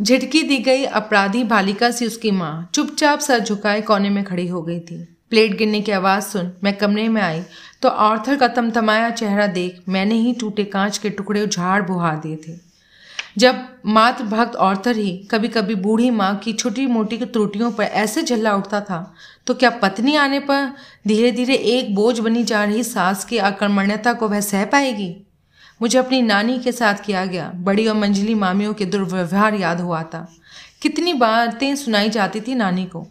झिटकी दी गई अपराधी बालिका सी उसकी माँ चुपचाप सर झुकाए कोने में खड़ी हो गई थी। प्लेट गिरने की आवाज़ सुन मैं कमरे में आई तो ऑर्थर का तमतमाया चेहरा देख मैंने ही टूटे कांच के टुकड़े उझाड़ बुहा दिए थे। जब मात्र भक्त ऑर्थर ही कभी कभी बूढ़ी माँ की छोटी मोटी त्रुटियों पर ऐसे झल्ला उठता था तो क्या पत्नी आने पर धीरे धीरे एक बोझ बनी जा रही सास की आक्रमण्यता को वह सह पाएगी? मुझे अपनी नानी के साथ किया गया। बड़ी और मंजली मामियों के दुर्व्यवहार याद हुआ था। कितनी बातें सुनाई जाती थी नानी को।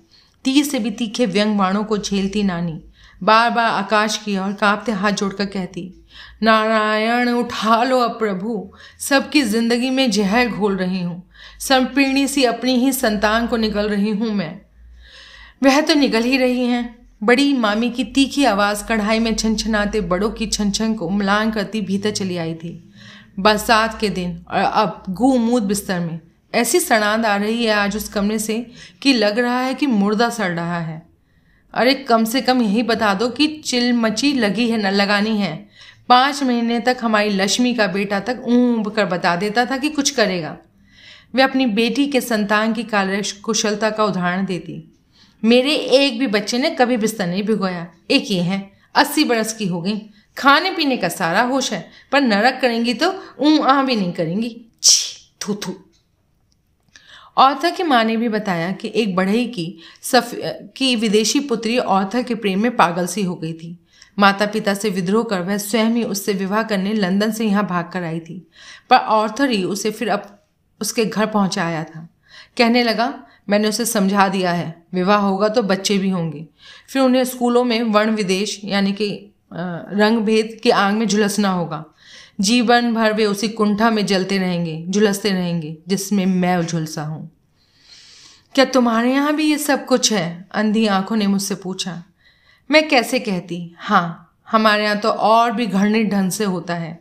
तीर से भी तीखे व्यंग बाणों को झेलती नानी। बार बार आकाश की और कांपते हाथ जोड़कर कहती, नारायण, उठा लो अब प्रभु। सबकी ज़िंदगी में जहर घोल रही हूँ। संपीर्णी सी अपनी ही संतान को निकल रही हूँ मैं। वह तो निकल ही रही हैं। बड़ी मामी की तीखी आवाज़ कढ़ाई में छनछनाते बड़ों की छन को मलान करती भीतर चली आई थी। बरसात के दिन, और अब गुमूद बिस्तर में। ऐसी सड़ांद आ रही है आज उस कमरे से कि लग रहा है कि मुर्दा सड़ रहा है। अरे कम से कम यही बता दो कि चिल मची लगी है, न लगानी है। पाँच महीने तक हमारी लक्ष्मी का बेटा तक ऊँब कर बता देता था कि कुछ करेगा। वे अपनी बेटी के संतान की कार्य कुशलता का उदाहरण देती। मेरे एक भी बच्चे ने कभी बिस्तर नहीं भिगोया। एक ये है, अस्सी बरस की हो गई। खाने पीने का सारा होश है, पर नरक करेंगी तो ऊँ आ भी नहीं करेंगी। छी, थू थू। ऑर्थर की माँ ने भी बताया कि एक बढ़ई की सफ, की विदेशी पुत्री ऑर्थर के प्रेम में पागल सी हो गई थी। माता पिता से विद्रोह कर वह स्वयं ही उससे विवाह करने लंदन से यहाँ भाग कर आई थी। पर ऑर्थर ही उसे फिर अब उसके घर पहुँचाया था। कहने लगा मैंने उसे समझा दिया है। विवाह होगा तो बच्चे भी होंगे। फिर उन्हें स्कूलों में वर्ण विदेश, यानी कि रंग भेद के आंग में झुलसना होगा। जीवन भर वे उसी कुंठा में जलते रहेंगे, झुलसते रहेंगे, जिसमें मैं झुलसा हूँ। क्या तुम्हारे यहाँ भी ये सब कुछ है? अंधी आँखों ने मुझसे पूछा। मैं कैसे कहती? हाँ हमारे यहाँ तो और भी घृणित ढंग से होता है।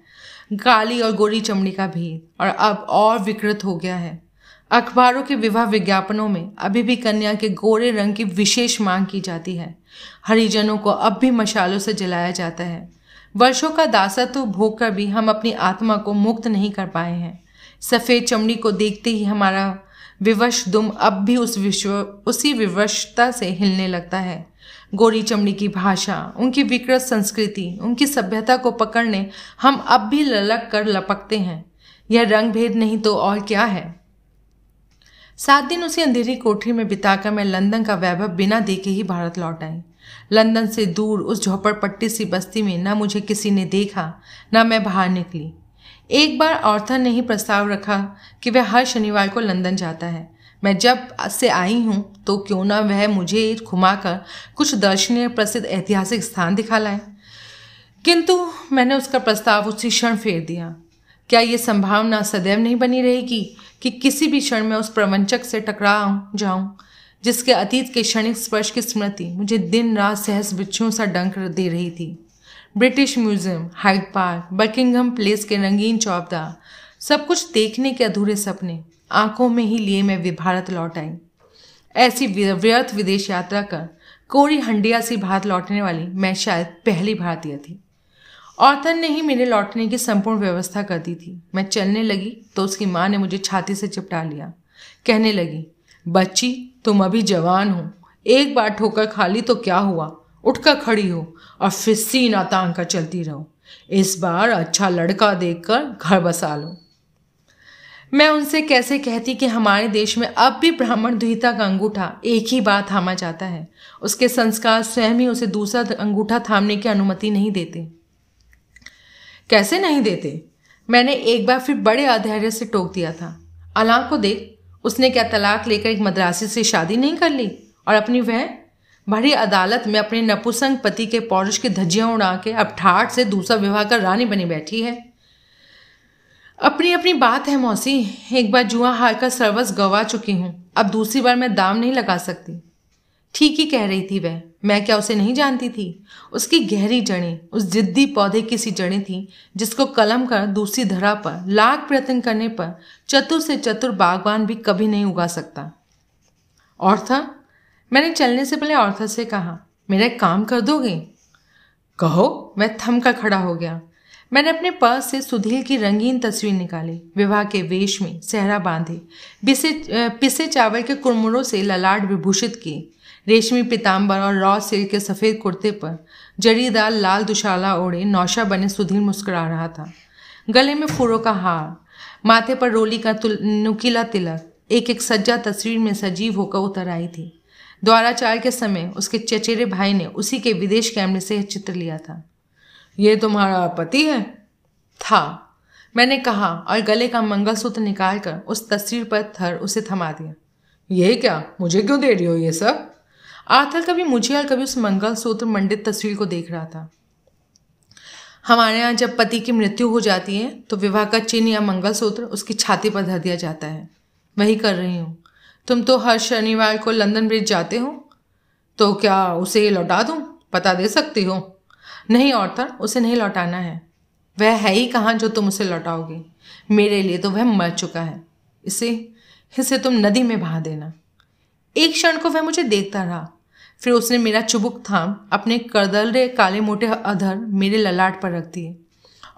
काली और गोरी चमड़ी का भेद, और अब और विकृत हो गया है। अखबारों के विवाह विज्ञापनों में अभी भी कन्या के गोरे रंग की विशेष मांग की जाती है। हरिजनों को अब भी मशालों से जलाया जाता है। वर्षों का दासत्व भोग कर भी हम अपनी आत्मा को मुक्त नहीं कर पाए हैं। सफ़ेद चमड़ी को देखते ही हमारा विवश दुम अब भी उस विश्व, उसी विवशता से हिलने लगता है। गोरी चमड़ी की भाषा, उनकी विकृत संस्कृति, उनकी सभ्यता को पकड़ने हम अब भी ललक कर लपकते हैं। यह रंग भेद नहीं तो और क्या है? सात दिन उसी अंधेरी कोठरी में बिताकर मैं लंदन का वैभव बिना देखे ही भारत लौट आई। लंदन से दूर उस झोपड़पट्टी सी बस्ती में ना मुझे किसी ने देखा, ना मैं बाहर निकली। एक बार ऑर्थर ने ही प्रस्ताव रखा कि वह हर शनिवार को लंदन जाता है। मैं जब से आई हूँ तो क्यों ना वह मुझे घुमाकर कुछ दर्शनीय प्रसिद्ध ऐतिहासिक स्थान दिखा लाए। किंतु मैंने उसका प्रस्ताव उसी क्षण फेर दिया। क्या ये संभावना सदैव नहीं बनी रहेगी कि किसी भी क्षण में उस प्रवंचक से टकरा जाऊँ, जिसके अतीत के क्षणिक स्पर्श की स्मृति मुझे दिन रात सहस बिच्छुओं सा डंक दे रही थी। British Museum, Hyde Park Buckingham Place के रंगीन चौपदा, सब कुछ देखने के अधूरे सपने, आँखों में ही लिए मैं भारत लौट आई। ऐसी व्यर्थ विदेश यात्रा कर कोरी हंडिया सी भारत लौटने वाली मैं शायद पहली भारतीय थी। औरतन ने ही मेरे लौटने की संपूर्ण व्यवस्था कर दी थी। मैं चलने लगी तो उसकी माँ ने मुझे छाती से चिपटा लिया। कहने लगी, बच्ची, तुम अभी जवान हो। एक बार ठोकर खा ली तो क्या हुआ? उठकर खड़ी हो और फिर सीना तांग कर चलती रहो। इस बार अच्छा लड़का देखकर घर बसा लो। मैं उनसे कैसे कहती कि हमारे देश में अब भी ब्राह्मण दुहिता का अंगूठा एक ही बार थामा जाता है? उसके संस्कार स्वयं ही उसे दूसरा अंगूठा थामने की अनुमति नहीं देते। कैसे नहीं देते? मैंने एक बार फिर बड़े अधैर्य से टोक दिया था। अलाक को देख, उसने क्या तलाक लेकर एक मद्रासी से शादी नहीं कर ली? और अपनी वह भरी अदालत में अपने नपुसंग पति के पौरुष की धज्जियाँ उड़ा के अब ठाठ से दूसरा विवाह कर रानी बनी बैठी है। अपनी अपनी बात है मौसी, एक बार जुआ हार कर सर्वस गवा चुकी हूँ। अब दूसरी बार मैं दाम नहीं लगा सकती। ठीक ही कह रही थी वह। मैं क्या उसे नहीं जानती थी? उसकी गहरी जड़ें, उस जिद्दी पौधे की सी जड़ें थी, जिसको कलम कर दूसरी धरा पर लाख प्रयत्न करने पर चतुर से चतुर बागवान भी कभी नहीं उगा सकता। और था मैंने चलने से पहले औरथा से कहा, मेरा एक काम कर दोगे? कहो, मैं थम कर खड़ा हो गया। मैंने अपने पर्स से सुधील की रंगीन तस्वीर निकाली, विवाह के वेश में सहरा बांधे पिसे चावल के कुरमुरों से ललाट विभूषित किए रेशमी पिताम्बर और रॉ सिल्क के सफ़ेद कुर्ते पर जरीदार लाल दुशाला ओढ़े नौशा बने सुधीर मुस्कुरा रहा था। गले में फूरों का हार, माथे पर रोली का नुकीला तिलक एक एक सज्जा तस्वीर में सजीव होकर उतर आई थी। द्वाराचार के समय उसके चचेरे भाई ने उसी के विदेश कैमरे से यह चित्र लिया था। ये तुम्हारा पति है? था। मैंने कहा और गले का मंगलसूत्र निकालकर उस तस्वीर पर थर उसे थमा दिया। ये क्या? मुझे क्यों दे रही हो ये सब? आर्थर कभी मुझे और कभी उस मंगलसूत्र मंडित तस्वीर को देख रहा था। हमारे यहाँ जब पति की मृत्यु हो जाती है तो विवाह का चिन्ह या मंगलसूत्र उसकी छाती पर धर दिया जाता है। वही कर रही हूँ। तुम तो हर शनिवार को लंदन ब्रिज जाते हो। तो क्या उसे लौटा दूँ? पता दे सकती हो। नहीं औरतर उसे नहीं लौटाना है। वह है ही कहाँ जो तुम उसे लौटाओगे? मेरे लिए तो वह मर चुका है। इसे इसे तुम नदी में बहा देना। एक क्षण को वह मुझे देखता रहा। फिर उसने मेरा चुबुक थाम अपने करदलरे काले मोटे अधर मेरे ललाट पर रख दिए।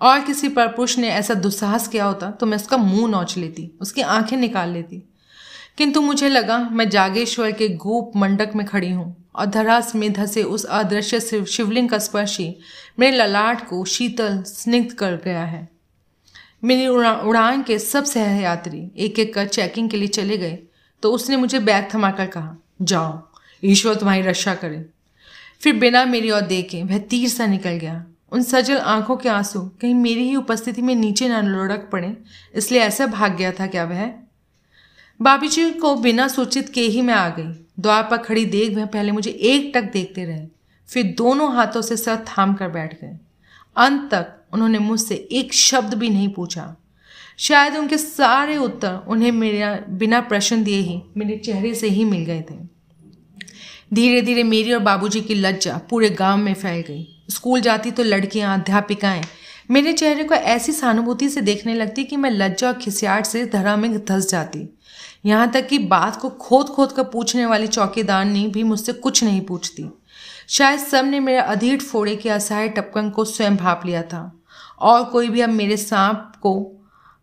और किसी परपुरुष ने ऐसा दुस्साहस किया होता तो मैं उसका मुँह नोच लेती उसकी आँखें निकाल लेती। किंतु मुझे लगा मैं जागेश्वर के गोप मंडक में खड़ी हूँ और धरास में धसे उस अदृश्य शिवलिंग का स्पर्श ही मेरे ललाट को शीतल स्निग्ध कर गया है। मेरी उड़ा, उड़ान के सब सहयात्री एक एक कर चेकिंग के लिए चले गए। तो उसने मुझे बैग थमाकर कहा, जाओ, ईश्वर तुम्हारी रक्षा करे। फिर बिना मेरी ओर देखे, वह तीर सा निकल गया। उन सजल आँखों के आँसू कहीं मेरी ही उपस्थिति में नीचे न लुढ़क पड़े, इसलिए ऐसा भाग गया था क्या वह? बाबी जी को बिना सूचित के ही मैं आ गई। द्वार पर खड़ी देख वह पहले मुझे एक टक देखते रहे, फिर दोनों हाथों से सर थाम कर बैठ गए। अंत तक उन्होंने मुझसे एक शब्द भी नहीं पूछा। शायद उनके सारे उत्तर उन्हें मेरा बिना प्रश्न दिए ही, मेरे चेहरे से ही मिल गए थे। धीरे धीरे मेरी और बाबूजी की लज्जा पूरे गाँव में फैल गई। स्कूल जाती तो लड़कियाँ, अध्यापिकाएँ मेरे चेहरे को ऐसी सहानुभूति से देखने लगती कि मैं लज्जा और खिसियाट से धरा में धस जाती। यहाँ तक कि बात को खोद खोद कर पूछने वाली चौकीदार ने भी मुझसे कुछ नहीं पूछती। शायद सबने मेरे अधीर फोड़े के असहाय टपकन को स्वयं भाप लिया था। और कोई भी अब मेरे सांप को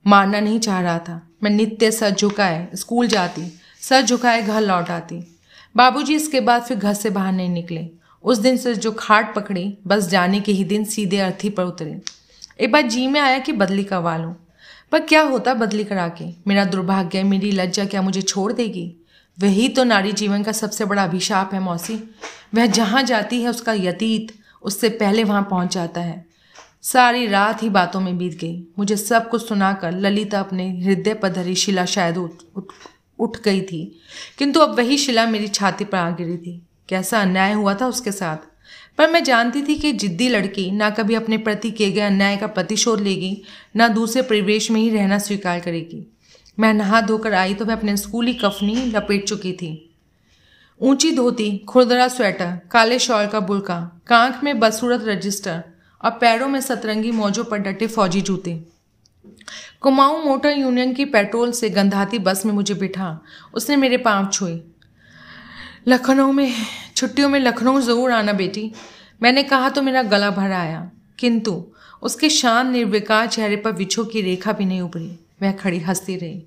मारना नहीं चाह रहा था। मैं नित्य सर झुकाए, स्कूल जाती, सर झुकाए घर लौट आती। बाबूजी इसके बाद फिर घर से बाहर नहीं निकले। उस दिन से जो खाट पकड़ी, बस जाने के ही दिन सीधे अर्थी पर उतरे। एक बार जी में आया कि बदली करवा लूँ। पर क्या होता बदली करा के? मेरा दुर्भाग्य मेरी लज्जा क्या मुझे छोड़ देगी? वही तो नारी जीवन का सबसे बड़ा अभिशाप है, मौसी। वह जहाँ जाती है, उसका यतीत उससे पहले वहाँ पहुँच जाता है। सारी रात ही बातों में बीत गई। मुझे सब कुछ सुनाकर ललिता अपने हृदय पर धरी शिला शायद उठ उठ उठ गई थी। किंतु अब वही शिला मेरी छाती पर आ गिरी थी। कैसा अन्याय हुआ था उसके साथ? पर मैं जानती थी कि जिद्दी लड़की ना कभी अपने प्रति किए गए अन्याय का प्रतिशोध लेगी, ना दूसरे परिवेश में ही रहना स्वीकार करेगी। मैं नहा धोकर आई तो मैं अपने स्कूली कफनी लपेट चुकी थी। ऊँची धोती, खुरदरा स्वेटर, काले शॉल का बुलका, कांख में बदसूरत रजिस्टर और पैरों में सतरंगी मौजों पर डटे फौजी जूते। कुमाऊं मोटर यूनियन की पेट्रोल से गंधाती बस में मुझे बिठा। उसने मेरे पाँव छुए। लखनऊ में, छुट्टियों में लखनऊ ज़रूर आना बेटी। मैंने कहा तो मेरा गला भर आया। किंतु उसके शान निर्विकार चेहरे पर विछो की रेखा भी नहीं उभरी। वह खड़ी हंसती रही।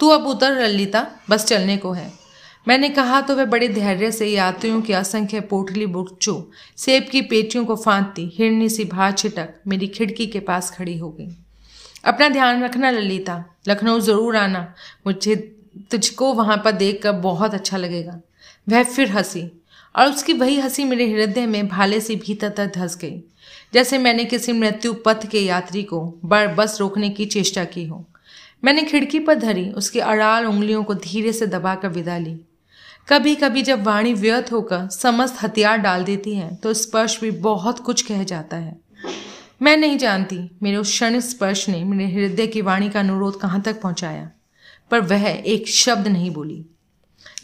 तू अब उतर ललिता बस चलने को है। मैंने कहा तो वह बड़े धैर्य से यात्रियों की असंख्य पोटली बुच्चो, सेब की पेटियों को फांदती हिरनी सी भार छिटक मेरी खिड़की के पास खड़ी हो गई। अपना ध्यान रखना, ललिता। लखनऊ ज़रूर आना। मुझे तुझको वहाँ पर देख कर बहुत अच्छा लगेगा वह फिर हँसी, और उसकी वही हँसी मेरे हृदय में भाले से भीतर तक धस गई। जैसे मैंने किसी मृत्यु पथ के यात्री को बड़ बस रोकने की चेष्टा की हो। मैंने खिड़की पर धरी, उसकी अड़ाल उंगलियों को धीरे से दबाकर विदा ली। कभी कभी जब वाणी व्यर्थ होकर समस्त हथियार डाल देती है तो स्पर्श भी बहुत कुछ कह जाता है। मैं नहीं जानती, मेरे उस क्षण स्पर्श ने मेरे हृदय की वाणी का अनुरोध कहाँ तक पहुँचाया, पर वह एक शब्द नहीं बोली।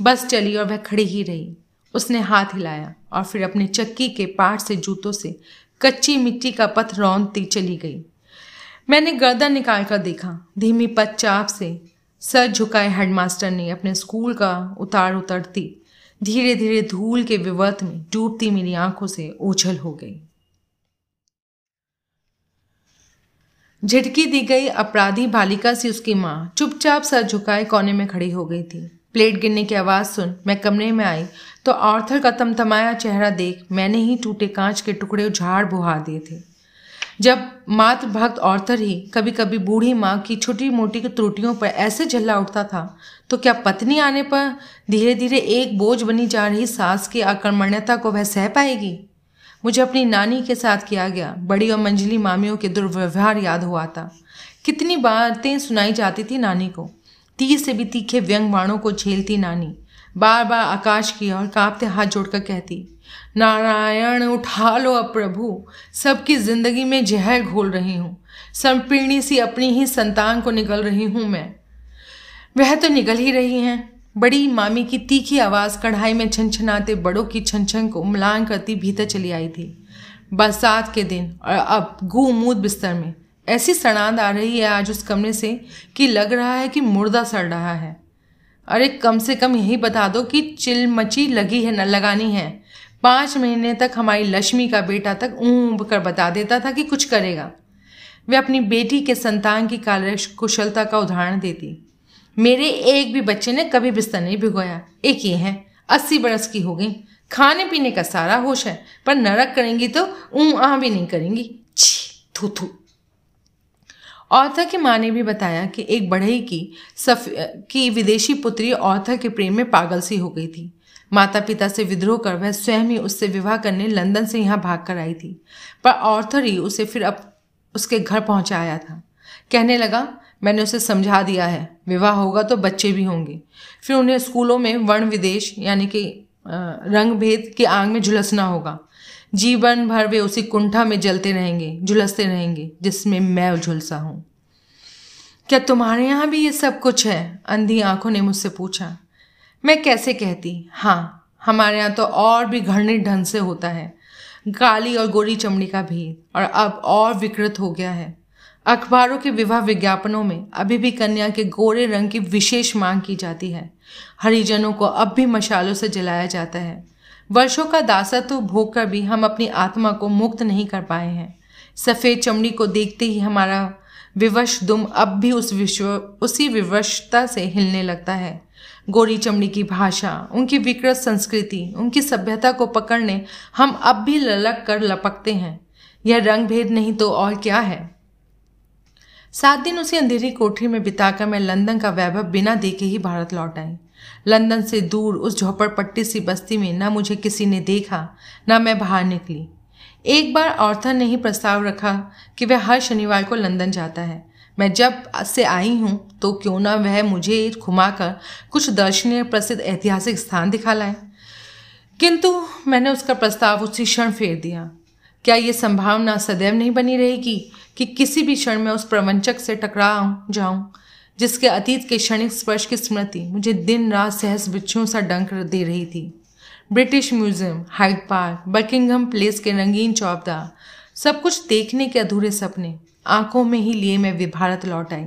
बस चली और वह खड़ी ही रही। उसने हाथ हिलाया और फिर अपने चक्की के पाट से जूतों से कच्ची मिट्टी का पथ रौंदती चली गई। मैंने गर्दन निकाल कर देखा, धीमी पच्चाप से सर झुकाए हेडमास्टर ने अपने स्कूल का उतार उतरती। धीरे धीरे धूल के विवर्त में डूबती मेरी आँखों से ओझल हो गई। झिटकी दी गई अपराधी बालिका से उसकी माँ चुपचाप सर झुकाए कोने में खड़ी हो गई थी। प्लेट गिरने की आवाज़ सुन मैं कमरे में आई तो ऑर्थर का तमतमाया चेहरा देख मैंने ही टूटे कांच के टुकड़े उझाड़ बुहा दिए थे। जब मात्र भक्त ऑर्थर ही कभी कभी बूढ़ी माँ की छोटी मोटी त्रुटियों पर ऐसे झल्ला उठता था तो क्या पत्नी आने पर धीरे धीरे एक बोझ बनी जा रही सास की आक्रमण्यता को वह सह पाएगी? मुझे अपनी नानी के साथ किया गया, बड़ी और मंजली मामियों के दुर्व्यवहार याद हुआ था। कितनी बातें सुनाई जाती थी नानी को। तीर से भी तीखे व्यंग बाणों को झेलती नानी बार बार आकाश की और कांपते हाथ जोड़कर कहती नारायण, उठा लो अब प्रभु। सबकी ज़िंदगी में जहर घोल रही हूँ। संपीर्णी सी अपनी ही संतान को निकल रही हूँ मैं। वह तो निकल ही रही हैं। बड़ी मामी की तीखी आवाज़ कढ़ाई में छनछनाते बड़ों की छन को मलान करती भीतर चली आई थी। बरसात के दिन, और अब गुमूद बिस्तर में। ऐसी सड़ांद आ रही है आज उस कमरे से कि लग रहा है कि मुर्दा सड़ रहा है। अरे कम से कम यही बता दो कि चिलमची लगी है, न लगानी है। पाँच महीने तक हमारी लक्ष्मी का बेटा तक ऊँब कर बता देता था कि कुछ करेगा। वे अपनी बेटी के संतान की कार्य कुशलता का उदाहरण देती। मेरे एक भी बच्चे ने कभी बिस्तर नहीं भिगोया। एक ये है, अस्सी बरस की हो गई। खाने पीने का सारा होश है, पर नरक करेंगी तो ऊँ आ भी नहीं करेंगी। छी, थू थू। औथा की माँ ने भी बताया कि एक बढ़ई की सफ, की विदेशी पुत्री औथा के प्रेम में पागल सी हो गई थी। माता पिता से विद्रोह कर वह स्वयं ही उससे विवाह करने लंदन से यहाँ भाग कर आई थी। पर ऑर्थर ही उसे फिर अब उसके घर पहुँचाया था। कहने लगा, मैंने उसे समझा दिया है। विवाह होगा तो बच्चे भी होंगे। फिर उन्हें स्कूलों में वर्ण विदेश यानी कि रंग भेद के आंग में झुलसना होगा। जीवन भर वे उसी कुंठा में जलते रहेंगे, झुलसते रहेंगे, जिसमें मैं झुलसा हूँ। क्या तुम्हारे यहाँ भी ये सब कुछ है? अंधी आँखों ने मुझसे पूछा। मैं कैसे कहती? हाँ हमारे यहाँ तो और भी घृणित ढंग से होता है। काली और गोरी चमड़ी का भेद, और अब और विकृत हो गया है। अखबारों के विवाह विज्ञापनों में अभी भी कन्या के गोरे रंग की विशेष मांग की जाती है। हरिजनों को अब भी मशालों से जलाया जाता है। वर्षों का दासत्व भोग कर भी हम अपनी आत्मा को मुक्त नहीं कर पाए हैं। सफ़ेद चमड़ी को देखते ही हमारा विवश दुम अब भी उस विश्व, उसी विवशता से हिलने लगता है। गोरी चमड़ी की भाषा, उनकी विकृत संस्कृति, उनकी सभ्यता को पकड़ने हम अब भी ललक कर लपकते हैं। यह रंग भेद नहीं तो और क्या है? सात दिन उसी अंधेरी कोठरी में बिताकर मैं लंदन का वैभव बिना देखे ही भारत लौट आई। लंदन से दूर उस झोपड़पट्टी सी बस्ती में ना मुझे किसी ने देखा, ना मैं बाहर निकली। एक बार ऑर्थर ने ही प्रस्ताव रखा कि वह हर शनिवार को लंदन जाता है। मैं जब से आई हूँ तो क्यों ना वह मुझे घुमाकर कुछ दर्शनीय प्रसिद्ध ऐतिहासिक स्थान दिखा लाए किंतु मैंने उसका प्रस्ताव उसी क्षण फेर दिया। क्या ये संभावना सदैव नहीं बनी रहेगी कि किसी भी क्षण में उस प्रवंचक से टकरा जाऊँ, जिसके अतीत के क्षणिक स्पर्श की स्मृति मुझे दिन रात सहस बिच्छुओं सा डंक दे रही थी? British Museum, Hyde Park Buckingham Place के रंगीन चौपदा, सब कुछ देखने के अधूरे सपने आँखों में ही लिए मैं भारत लौट आई।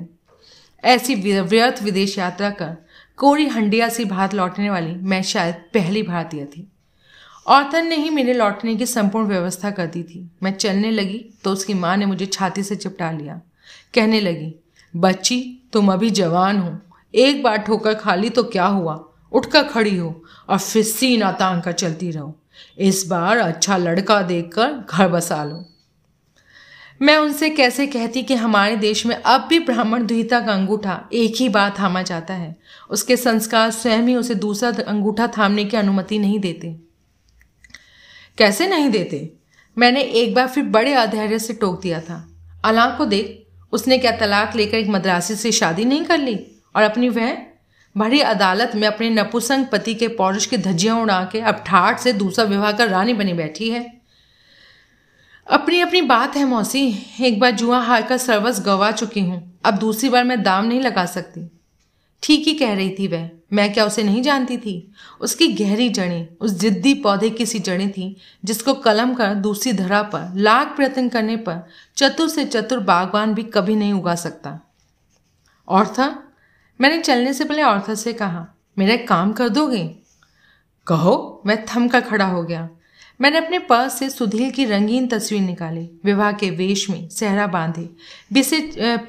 ऐसी व्यर्थ विदेश यात्रा कर कोरी हंडिया सी भारत लौटने वाली मैं शायद पहली भारतीय थी। औरतन ने ही मेरे लौटने की संपूर्ण व्यवस्था कर दी थी। मैं चलने लगी तो उसकी माँ ने मुझे छाती से चिपटा लिया। कहने लगी, बच्ची, तुम अभी जवान हो। एक बार ठोकर खा ली तो क्या हुआ? उठकर खड़ी हो और फिर सीना तांग कर चलती रहो। इस बार अच्छा लड़का देखकर घर बसा लो। मैं उनसे कैसे कहती कि हमारे देश में अब भी ब्राह्मण दुहिता का अंगूठा एक ही बार थामा जाता है? उसके संस्कार स्वयं ही उसे दूसरा अंगूठा थामने की अनुमति नहीं देते। कैसे नहीं देते? मैंने एक बार फिर बड़े अधैर्य से टोक दिया था। अलाक को देख, उसने क्या तलाक लेकर एक मद्रासी से शादी नहीं कर ली? और अपनी वह भरी अदालत में अपने नपुसंग पति के पौरुष की धज्जियाँ उड़ा के अब ठाठ से दूसरा विवाह कर रानी बनी बैठी है। अपनी अपनी बात है मौसी। एक बार जुआ हार कर सर्वस गवा चुकी हूँ। अब दूसरी बार मैं दाम नहीं लगा सकती। ठीक ही कह रही थी वह। मैं क्या उसे नहीं जानती थी? उसकी गहरी जड़ें, उस जिद्दी पौधे की सी जड़ें थीं, जिसको कलम कर दूसरी धरा पर, लाख प्रयत्न करने पर चतुर से चतुर बागवान भी कभी नहीं उगा सकता। और था मैंने चलने से पहले औरथा से कहा, मेरा काम कर दोगे? कहो, मैं थम कर खड़ा हो गया। मैंने अपने पर्स से सुधील की रंगीन तस्वीर निकाली, विवाह के वेश में सहरा बांधे, पिसे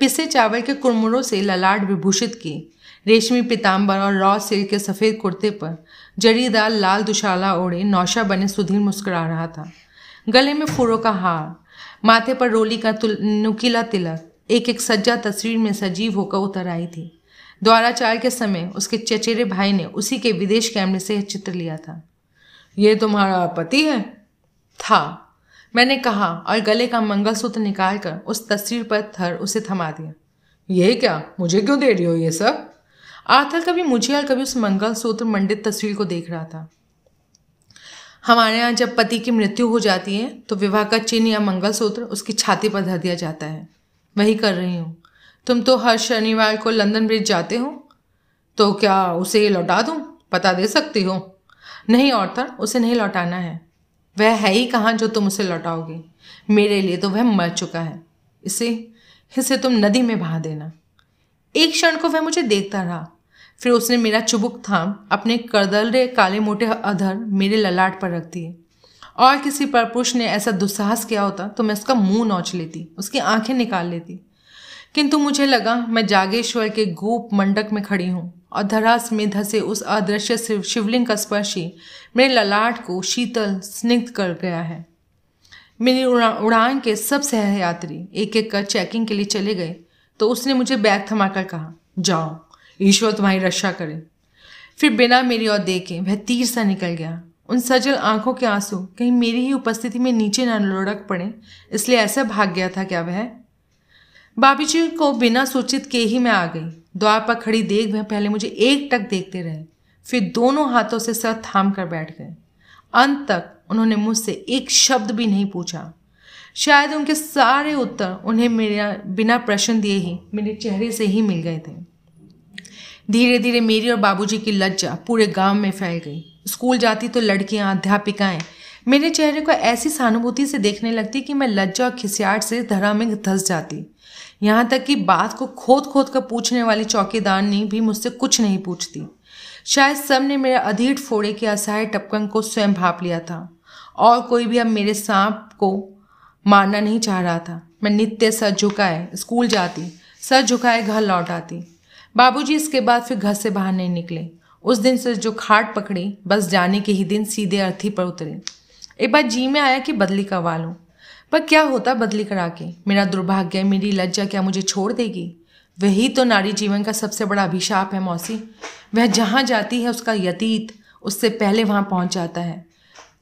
पिसे चावल के कुरमुरों से ललाट विभूषित किए रेशमी पिताम्बर और रॉ सिल्क के सफ़ेद कुर्ते पर जरीदार लाल दुशाला ओढ़े नौशा बने सुधीर मुस्कुरा रहा था। गले में फूरों का हार, माथे पर रोली का नुकीला तिलक एक एक सज्जा तस्वीर में सजीव होकर उतर आई थी। द्वाराचार के समय उसके चचेरे भाई ने उसी के विदेश कैमरे से चित्र लिया था। ये तुम्हारा पति है? था। मैंने कहा, और गले का मंगलसूत्र निकालकर उस तस्वीर पर थर, उसे थमा दिया। ये क्या? मुझे क्यों दे रही हो ये सब? आर्थर कभी मुझे और कभी उस मंगलसूत्र मंडित तस्वीर को देख रहा था। हमारे यहाँ जब पति की मृत्यु हो जाती है तो विवाह का चिन्ह या मंगलसूत्र उसकी छाती पर धर दिया जाता है। वही कर रही हूँ। तुम तो हर शनिवार को लंदन ब्रिज जाते हो। तो क्या उसे लौटा दूँ? पता दे सकती हो? नहीं औरतर उसे नहीं लौटाना है। वह है ही कहाँ जो तुम उसे लौटाओगे? मेरे लिए तो वह मर चुका है। इसे इसे तुम नदी में बहा देना। एक क्षण को वह मुझे देखता रहा। फिर उसने मेरा चुबुक थाम, अपने करदलरे काले मोटे अधर मेरे ललाट पर रख दिए। और किसी पर पुरुष ने ऐसा दुस्साहस किया होता तो मैं उसका मुँह नोच लेती, उसकी आँखें निकाल लेती। किंतु मुझे लगा मैं जागेश्वर के गोप मंडक में खड़ी हूँ और धरास में धसे उस अदृश्य शिवलिंग का स्पर्श ही मेरे ललाट को शीतल स्निग्ध कर गया है। मेरी उड़ा, उड़ान के सब सहयात्री एक एक कर चेकिंग के लिए चले गए तो उसने मुझे बैग थमाकर कहा जाओ ईश्वर तुम्हारी रक्षा करे। फिर बिना मेरी ओर देखे वह तीर सा निकल गया। उन सजल आँखों के आँसू कहीं मेरी ही उपस्थिति में नीचे न लुढ़क पड़े इसलिए ऐसा भाग गया था क्या वह? बाबी जी को बिना सूचित के ही मैं आ गई। द्वार पर खड़ी देख वह पहले मुझे एक टक देखते रहे, फिर दोनों हाथों से सर थाम कर बैठ गए। अंत तक उन्होंने मुझसे एक शब्द भी नहीं पूछा। शायद उनके सारे उत्तर उन्हें मेरा बिना प्रश्न दिए ही, मेरे चेहरे से ही मिल गए थे। धीरे धीरे मेरी और बाबूजी की लज्जा पूरे गाँव में फैल गई। स्कूल जाती तो लड़कियाँ, अध्यापिकाएँ मेरे चेहरे को ऐसी सहानुभूति से देखने लगती कि मैं लज्जा और खिसियाट से धरा में धस जाती। यहाँ तक कि बात को खोद खोद कर पूछने वाली चौकीदार ने भी मुझसे कुछ नहीं पूछती। शायद सबने मेरे अधीर फोड़े के असहाय टपकन को स्वयं भाप लिया था, और कोई भी अब मेरे सांप को मारना नहीं चाह रहा था। मैं नित्य सर झुकाए, स्कूल जाती, सर झुकाए घर लौट आती। बाबूजी इसके बाद फिर घर से बाहर नहीं निकले। उस दिन से जो खाट पकड़ी, बस जाने के ही दिन सीधे अर्थी पर उतरे। एक बार जी में आया कि बदली करवा लूँ पर क्या होता बदली करा के? मेरा दुर्भाग्य मेरी लज्जा क्या मुझे छोड़ देगी? वही तो नारी जीवन का सबसे बड़ा अभिशाप है, मौसी। वह जहाँ जाती है, उसका यतीत उससे पहले वहाँ पहुँच जाता है।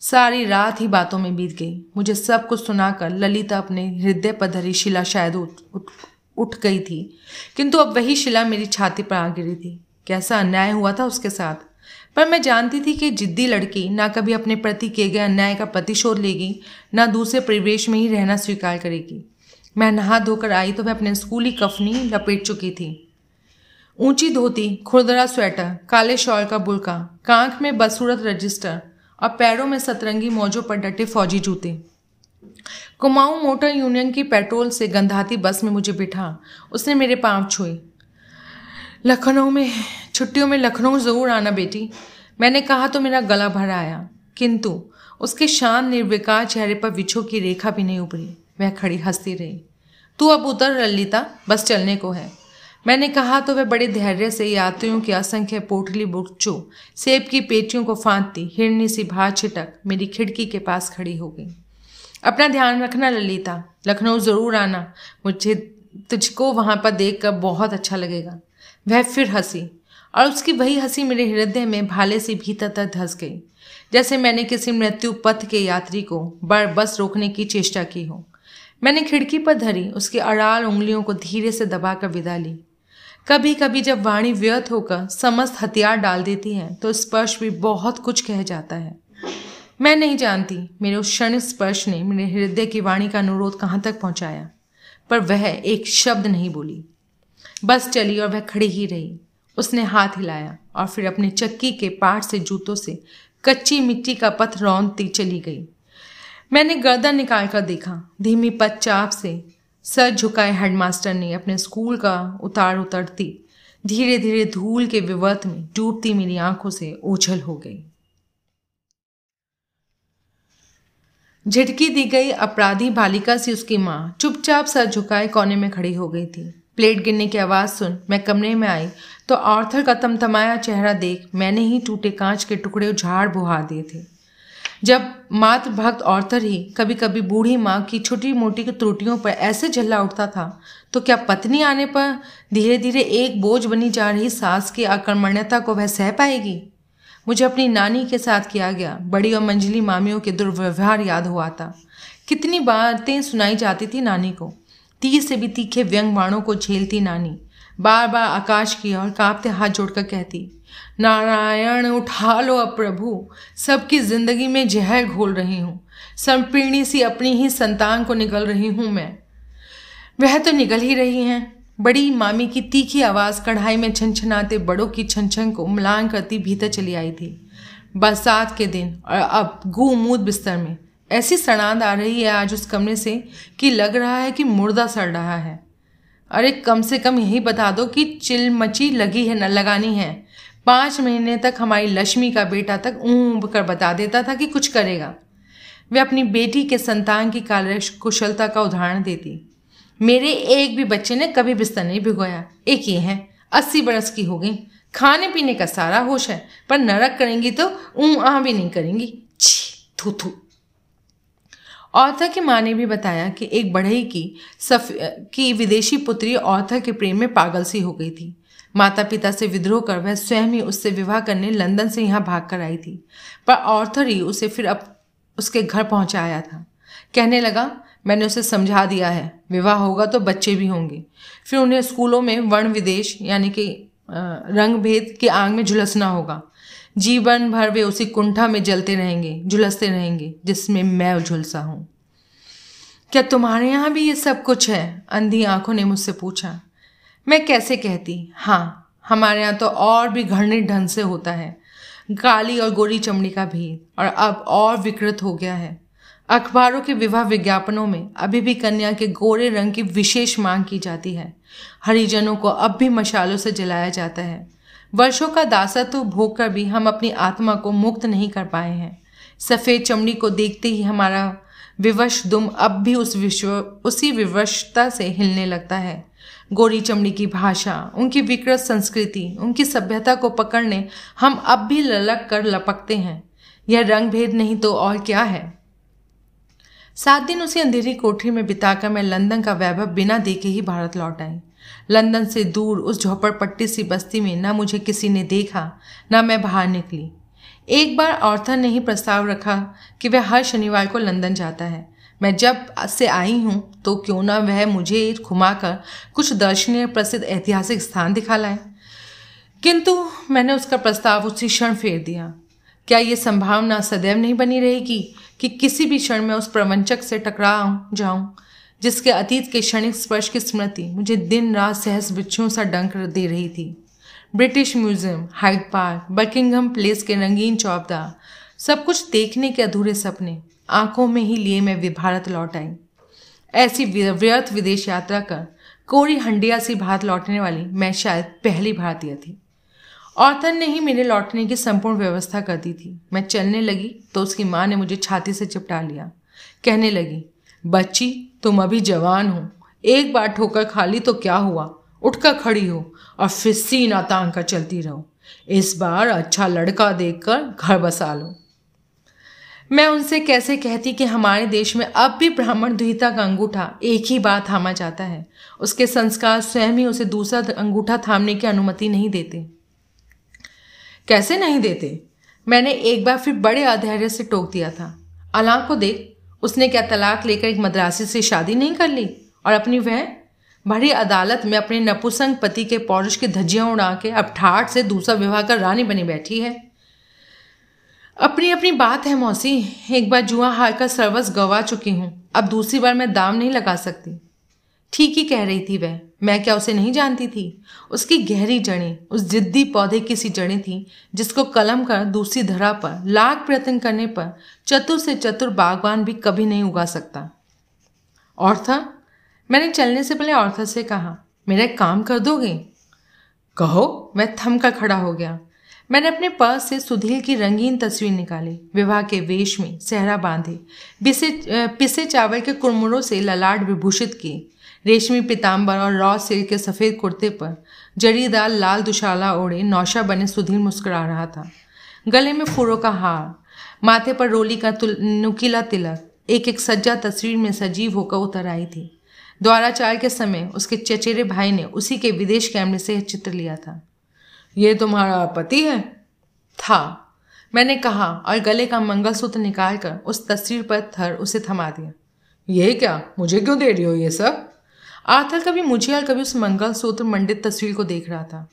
सारी रात ही बातों में बीत गई। मुझे सब कुछ सुनाकर ललिता अपने हृदय पर धरी शिला शायद उठ उठ उठ गई थी। किंतु अब वही शिला मेरी छाती पर आ गिरी थी। कैसा अन्याय हुआ था उसके साथ? पर मैं जानती थी कि जिद्दी लड़की ना कभी अपने प्रति किए गए अन्याय का प्रतिशोध लेगी, ना दूसरे परिवेश में ही रहना स्वीकार करेगी। मैं नहा धोकर आई तो वह अपने स्कूली कफनी लपेट चुकी थी। ऊँची धोती, खुरदरा स्वेटर, काले शॉल का बुलका, कांख में बदसूरत रजिस्टर और पैरों में सतरंगी मौजों पर डटे फौजी जूते। कुमाऊं मोटर यूनियन की पेट्रोल से गंधाती बस में मुझे बिठा। उसने मेरे पाँव छुए। लखनऊ में छुट्टियों में लखनऊ ज़रूर आना बेटी। मैंने कहा तो मेरा गला भर आया। किंतु उसके शान निर्विकार चेहरे पर विछो की रेखा भी नहीं उभरी। वह खड़ी हंसती रही। तू अब उतर ललिता, बस चलने को है। मैंने कहा तो वह बड़े धैर्य से यात्रियों की असंख्य पोटली बुच्चो सेब की पेटियों को फांदती हिरनी सी भार छिटक मेरी खिड़की के पास खड़ी हो गई। अपना ध्यान रखना ललिता, लखनऊ ज़रूर आना। मुझे तुझको वहाँ पर देख कर बहुत अच्छा लगेगा। वह फिर हँसी। और उसकी वही हँसी मेरे हृदय में भाले से भीतर तक धस गई। जैसे मैंने किसी मृत्यु पथ के यात्री को बड़ बस रोकने की चेष्टा की हो। मैंने खिड़की पर धरी, उसकी अड़ाल उंगलियों को धीरे से दबाकर विदा ली। कभी कभी जब वाणी व्यर्थ होकर समस्त हथियार डाल देती है तो स्पर्श भी बहुत कुछ कह जाता है। मैं नहीं जानती, मेरे उस क्षण स्पर्श ने मेरे हृदय की वाणी का अनुरोध कहाँ तक पहुँचाया, पर वह एक शब्द नहीं बोली। बस चली और वह खड़ी ही रही। उसने हाथ हिलाया और फिर अपने चक्की के पाट से जूतों से कच्ची मिट्टी का पथ रौंदती चली गई। मैंने गर्दन निकाल कर देखा, धीमी पच्चाप से सर झुकाए हेडमास्टर ने अपने स्कूल का उतार उतरती धीरे धीरे धूल के विवर्त में डूबती मेरी आँखों से ओझल हो गई। झटकी दी गई अपराधी बालिका से उसकी माँ चुपचाप सर झुकाए कोने में खड़ी हो गई थी। प्लेट गिरने की आवाज़ सुन मैं कमरे में आई तो ऑर्थर का तमतमाया चेहरा देख मैंने ही टूटे कांच के टुकड़े झाड़ बुहा दिए थे। जब मात्र भक्त औरतर ही कभी कभी बूढ़ी माँ की छोटी मोटी त्रुटियों पर ऐसे झल्ला उठता था तो क्या पत्नी आने पर धीरे धीरे एक बोझ बनी जा रही सास की आक्रमण्यता को वह सह पाएगी? मुझे अपनी नानी के साथ किया गया, बड़ी और मंजली मामियों के दुर्व्यवहार याद हुआ था। कितनी बातें सुनाई जाती थी नानी को। तीस से भी तीखे व्यंग बाणों को झेलती नानी। बार बार आकाश की और कांपते हाथ जोड़कर कहती, नारायण, उठा लो अब प्रभु। सबकी ज़िंदगी में जहर घोल रही हूँ। संपीर्णी सी अपनी ही संतान को निकल रही हूँ मैं। वह तो निकल ही रही हैं। बड़ी मामी की तीखी आवाज़ कढ़ाई में छनछनाते बड़ों की छन छन को मलान करती भीतर चली आई थी। बरसात के दिन और अब गूमूद बिस्तर में। ऐसी सड़ांद आ रही है आज उस कमरे से कि लग रहा है कि मुर्दा सड़ रहा है। अरे कम से कम यही बता दो कि चिलमची लगी है, न लगानी है। पाँच महीने तक हमारी लक्ष्मी का बेटा तक ऊँब कर बता देता था कि कुछ करेगा। वे अपनी बेटी के संतान की कार्य कुशलता का उदाहरण देती। मेरे एक भी बच्चे ने कभी बिस्तर नहीं भिगोया। एक ये है, अस्सी बरस की हो गई खाने पीने का सारा होश है, पर नरक करेंगी तो ऊँ आह भी नहीं करेंगी। छी, थू थू। औथा की माँ ने भी बताया कि एक बढ़ई की सफ, की विदेशी पुत्री औथा के प्रेम में पागल सी हो गई थी। माता पिता से विद्रोह कर वह स्वयं ही उससे विवाह करने लंदन से यहाँ भाग कर आई थी। पर ऑर्थर ही उसे फिर अब उसके घर पहुँचाया था। कहने लगा, मैंने उसे समझा दिया है। विवाह होगा तो बच्चे भी होंगे। फिर उन्हें स्कूलों में वर्ण विदेश यानी कि रंग भेद के आंग में झुलसना होगा। जीवन भर वे उसी कुंठा में जलते रहेंगे, झुलसते रहेंगे, जिसमें मैं झुलसा हूँ। क्या तुम्हारे यहाँ भी ये सब कुछ है? अंधी आँखों ने मुझसे पूछा। मैं कैसे कहती? हाँ हमारे यहाँ तो और भी घृणित ढंग से होता है। काली और गोरी चमड़ी का भेद, और अब और विकृत हो गया है। अखबारों के विवाह विज्ञापनों में अभी भी कन्या के गोरे रंग की विशेष मांग की जाती है। हरिजनों को अब भी मशालों से जलाया जाता है। वर्षों का दासत्व भोग कर भी हम अपनी आत्मा को मुक्त नहीं कर पाए हैं। सफ़ेद चमड़ी को देखते ही हमारा विवश दुम अब भी उस विश्व, उसी विवशता से हिलने लगता है। गोरी चमड़ी की भाषा, उनकी विकृत संस्कृति, उनकी सभ्यता को पकड़ने हम अब भी ललक कर लपकते हैं। यह रंग भेद नहीं तो और क्या है? सात दिन उसी अंधेरी कोठरी में बिताकर मैं लंदन का वैभव बिना देखे ही भारत लौट आई। लंदन से दूर उस झोपड़पट्टी सी बस्ती में न मुझे किसी ने देखा, न मैं बाहर निकली। एक बार ऑर्थर ने ही प्रस्ताव रखा कि वह हर शनिवार को लंदन जाता है। मैं जब से आई हूँ तो क्यों ना वह मुझे घुमाकर कुछ दर्शनीय प्रसिद्ध ऐतिहासिक स्थान दिखा लाए किंतु मैंने उसका प्रस्ताव उसी क्षण फेर दिया। क्या ये संभावना सदैव नहीं बनी रहेगी कि कि किसी भी क्षण में उस प्रवंचक से टकरा जाऊँ जिसके अतीत के क्षणिक स्पर्श की स्मृति मुझे दिन रात सहस बिच्छुओं सा डंक दे रही थी। British Museum, Hyde Park Buckingham Place के रंगीन चौपदा, सब कुछ देखने के अधूरे सपने, आँखों में ही लिए मैं भारत लौट आई। ऐसी व्यर्थ विदेश यात्रा कर कोरी हंडिया से भारत लौटने वाली मैं शायद पहली भारतीय थी। औरतन ने ही मेरे लौटने की संपूर्ण व्यवस्था कर दी थी। मैं चलने लगी तो उसकी माँ ने मुझे छाती से चिपटा लिया। कहने लगी, बच्ची तुम अभी जवान हो। एक बार ठोकर खा ली तो क्या हुआ? उठकर खड़ी हो और फिर सीना तांग कर चलती रहो। इस बार अच्छा लड़का देखकर घर बसा लो। मैं उनसे कैसे कहती कि हमारे देश में अब भी ब्राह्मण द्विता का अंगूठा एक ही बार थामा जाता है? उसके संस्कार स्वयं ही उसे दूसरा अंगूठा थामने की अनुमति नहीं देते। कैसे नहीं देते? मैंने एक बार फिर बड़े अधैर्य से टोक दिया था। अलाक को देख उसने क्या तलाक लेकर एक मद्रासी से शादी नहीं कर ली? और अपनी वह भरी अदालत में अपने नपुसंग पति के पौरुष की धज्जियाँ उड़ा के अब ठाठ से दूसरा विवाह कर रानी बनी बैठी है। अपनी अपनी बात है मौसी, एक बार जुआ हार कर सर्वस गवा चुकी हूँ। अब दूसरी बार मैं दाम नहीं लगा सकती। ठीक ही कह रही थी वह। मैं क्या उसे नहीं जानती थी? उसकी गहरी जड़ें, उस जिद्दी पौधे की सी जड़ें थी, जिसको कलम कर दूसरी धरा पर, लाख प्रयत्न करने पर चतुर से चतुर बागवान भी कभी नहीं उगा सकता। और था मैंने चलने से पहले औरथा से कहा, मेरा काम कर दोगे? कहो मैं थम कर खड़ा हो गया। मैंने अपने पर्स से सुधील की रंगीन तस्वीर निकाली, विवाह के वेश में सहरा बांधे, पिसे पिसे चावल के कुरमुरों से ललाट विभूषित किए रेशमी पिताम्बर और रॉ सिल्क के सफ़ेद कुर्ते पर जरीदार लाल दुशाला ओढ़े नौशा बने सुधीर मुस्कुरा रहा था। गले में फूरों का हार, माथे पर रोली का नुकीला तिलक एक एक सज्जा तस्वीर में सजीव होकर उतर आई थी। द्वाराचार के समय उसके चचेरे भाई ने उसी के विदेश कैमरे से चित्र लिया था। ये तुम्हारा पति है? था। मैंने कहा और गले का मंगलसूत्र निकालकर उस तस्वीर पर थर उसे थमा दिया। ये क्या? मुझे क्यों दे रही हो ये सब? आर्थर कभी मुझे और कभी उस मंगलसूत्र मंडित तस्वीर को देख रहा था।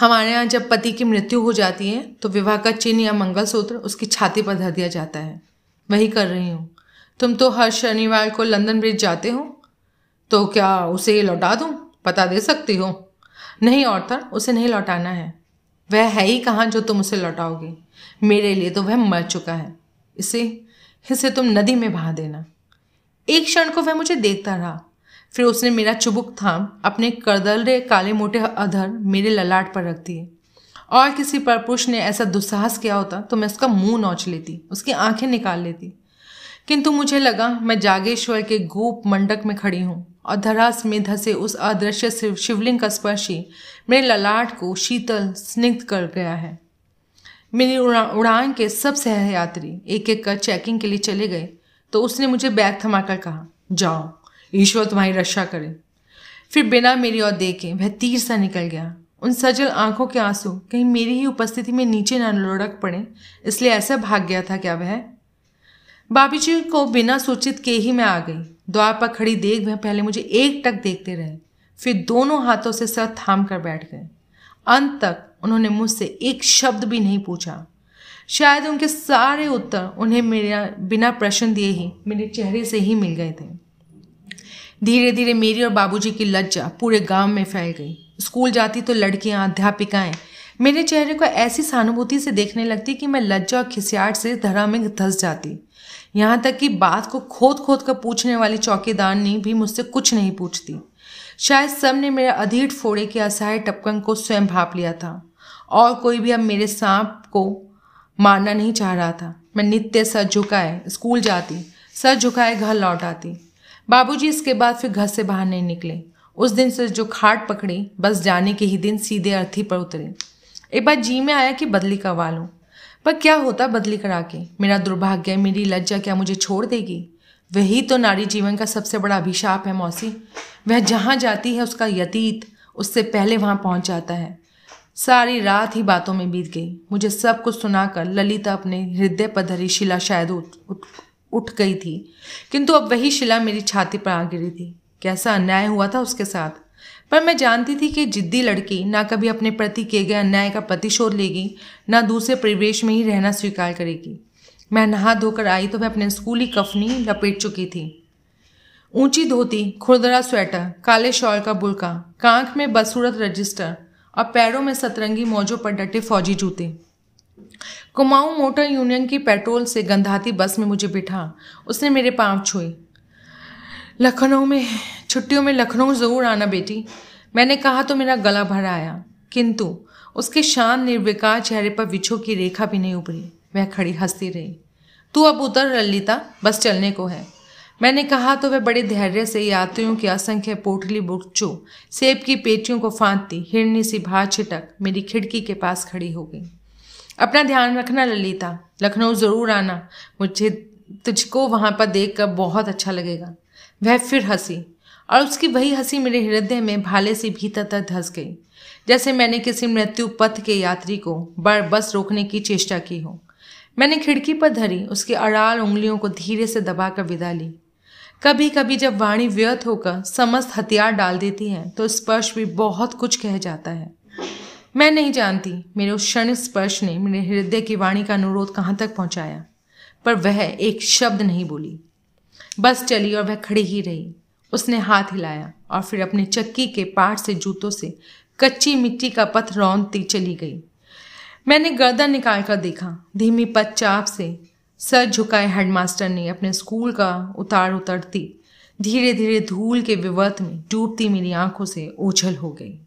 हमारे यहाँ जब पति की मृत्यु हो जाती है तो विवाह का चिन्ह या मंगलसूत्र उसकी छाती पर धर दिया जाता है। वही कर रही हूँ। तुम तो हर शनिवार को लंदन ब्रिज जाते हो। तो क्या उसे लौटा दूँ? पता दे सकती हो। नहीं औरतर उसे नहीं लौटाना है। वह है ही कहाँ जो तुम उसे लौटाओगे? मेरे लिए तो वह मर चुका है। इसे इसे तुम नदी में बहा देना। एक क्षण को वह मुझे देखता रहा। फिर उसने मेरा चुबुक थाम अपने करदलरे काले मोटे अधर मेरे ललाट पर रख दिए। और किसी परपुरुष ने ऐसा दुस्साहस किया होता तो मैं उसका मुँह नोच लेती उसकी आँखें निकाल लेती। किंतु मुझे लगा मैं जागेश्वर के गोप मंडक में खड़ी हूँ और धरास में धसे उस अदृश्य शिवलिंग का स्पर्श ही मेरे ललाट को शीतल स्निग्ध कर गया है। मेरी उड़ा, उड़ान के सब सहयात्री एक एक कर चेकिंग के लिए चले गए तो उसने मुझे बैग थमाकर कहा जाओ। ईश्वर तुम्हारी रक्षा करे। फिर बिना मेरी ओर देखे, वह तीर सा निकल गया। उन सजल आँखों के आँसू कहीं मेरी ही उपस्थिति में नीचे न लुढ़क पड़े, इसलिए ऐसा भाग गया था क्या वह? बाबी जी को बिना सूचित के ही मैं आ गई। द्वार पर खड़ी देख वह पहले मुझे एक टक देखते रहे, फिर दोनों हाथों से सर थाम कर बैठ गए। अंत तक उन्होंने मुझसे एक शब्द भी नहीं पूछा। शायद उनके सारे उत्तर उन्हें मेरा बिना प्रश्न दिए ही, मेरे चेहरे से ही मिल गए थे। धीरे धीरे मेरी और बाबूजी की लज्जा पूरे गाँव में फैल गई। स्कूल जाती तो लड़कियाँ, अध्यापिकाएँ मेरे चेहरे को ऐसी सहानुभूति से देखने लगती कि मैं लज्जा और खिसियाट से धरा में धस जाती। यहाँ तक कि बात को खोद खोद कर पूछने वाली चौकीदारनी भी मुझसे कुछ नहीं पूछती। शायद सबने मेरे अधीर फोड़े के असहाय टपकन को स्वयं भाप लिया था। और कोई भी अब मेरे सांप को मारना नहीं चाह रहा था। मैं नित्य सर झुकाए, स्कूल जाती, सर झुकाए घर लौट आती। बाबूजी इसके बाद फिर घर से बाहर नहीं निकले। उस दिन से जो खाट पकड़ी, बस जाने के ही दिन सीधे अर्थी पर उतरे। एक बार जी में आया कि बदली करवा लूँ पर क्या होता बदली करा के? मेरा दुर्भाग्य मेरी लज्जा क्या मुझे छोड़ देगी? वही तो नारी जीवन का सबसे बड़ा अभिशाप है, मौसी। वह जहाँ जाती है, उसका यतीत उससे पहले वहाँ पहुँच जाता है। सारी रात ही बातों में बीत गई। मुझे सब कुछ सुनाकर ललिता अपने हृदय पर धरी शिला शायद उठ उठ उठ गई थी। किंतु अब वही शिला मेरी छाती पर आ गिरी थी। कैसा अन्याय हुआ था उसके साथ? पर मैं जानती थी कि जिद्दी लड़की ना कभी अपने प्रति किए गए अन्याय का प्रतिशोध लेगी, ना दूसरे परिवेश में ही रहना स्वीकार करेगी। मैं नहा धोकर आई तो मैं अपने स्कूली कफनी लपेट चुकी थी। ऊँची धोती, खुरदरा स्वेटर, काले शॉल का बुलका, कांख में बदसूरत रजिस्टर और पैरों में सतरंगी मौजों पर डटे फौजी जूते। कुमाऊं मोटर यूनियन की पेट्रोल से गंधाती बस में मुझे बिठा। उसने मेरे पाँव छुए। लखनऊ में, छुट्टियों में लखनऊ ज़रूर आना बेटी। मैंने कहा तो मेरा गला भर आया। किंतु उसके शान निर्विकार चेहरे पर विछो की रेखा भी नहीं उभरी। वह खड़ी हंसती रही। तू अब उतर ललिता, बस चलने को है। मैंने कहा तो वह बड़े धैर्य से यात्रियों की असंख्य पोटली बुच्चो सेब की पेटियों को फांदती, हिरनी सी भार छिटक मेरी खिड़की के पास खड़ी हो गई। अपना ध्यान रखना, ललिता। लखनऊ ज़रूर आना। मुझे तुझको वहाँ पर देख कर बहुत अच्छा लगेगा। वह फिर हँसी। और उसकी वही हँसी मेरे हृदय में भाले से भीतर तक धस गई। जैसे मैंने किसी मृत्यु पथ के यात्री को बड़ बस रोकने की चेष्टा की हो। मैंने खिड़की पर धरी, उसकी अड़ाल उंगलियों को धीरे से दबाकर विदा ली। कभी कभी जब वाणी व्यर्थ होकर समस्त हथियार डाल देती है तो स्पर्श भी बहुत कुछ कह जाता है। मैं नहीं जानती, मेरे उस क्षण स्पर्श ने मेरे हृदय की वाणी का अनुरोध कहाँ तक पहुँचाया, पर वह एक शब्द नहीं बोली। बस चली और वह खड़ी ही रही। उसने हाथ हिलाया और फिर अपने चक्की के पाट से जूतों से कच्ची मिट्टी का पथ रौंदती चली गई। मैंने गर्दन निकाल कर देखा। धीमी पच्चाप से सर झुकाए हेडमास्टर ने अपने स्कूल का उतार उतरती। धीरे धीरे धूल के विवर्त में डूबती मेरी आँखों से ओझल हो गई।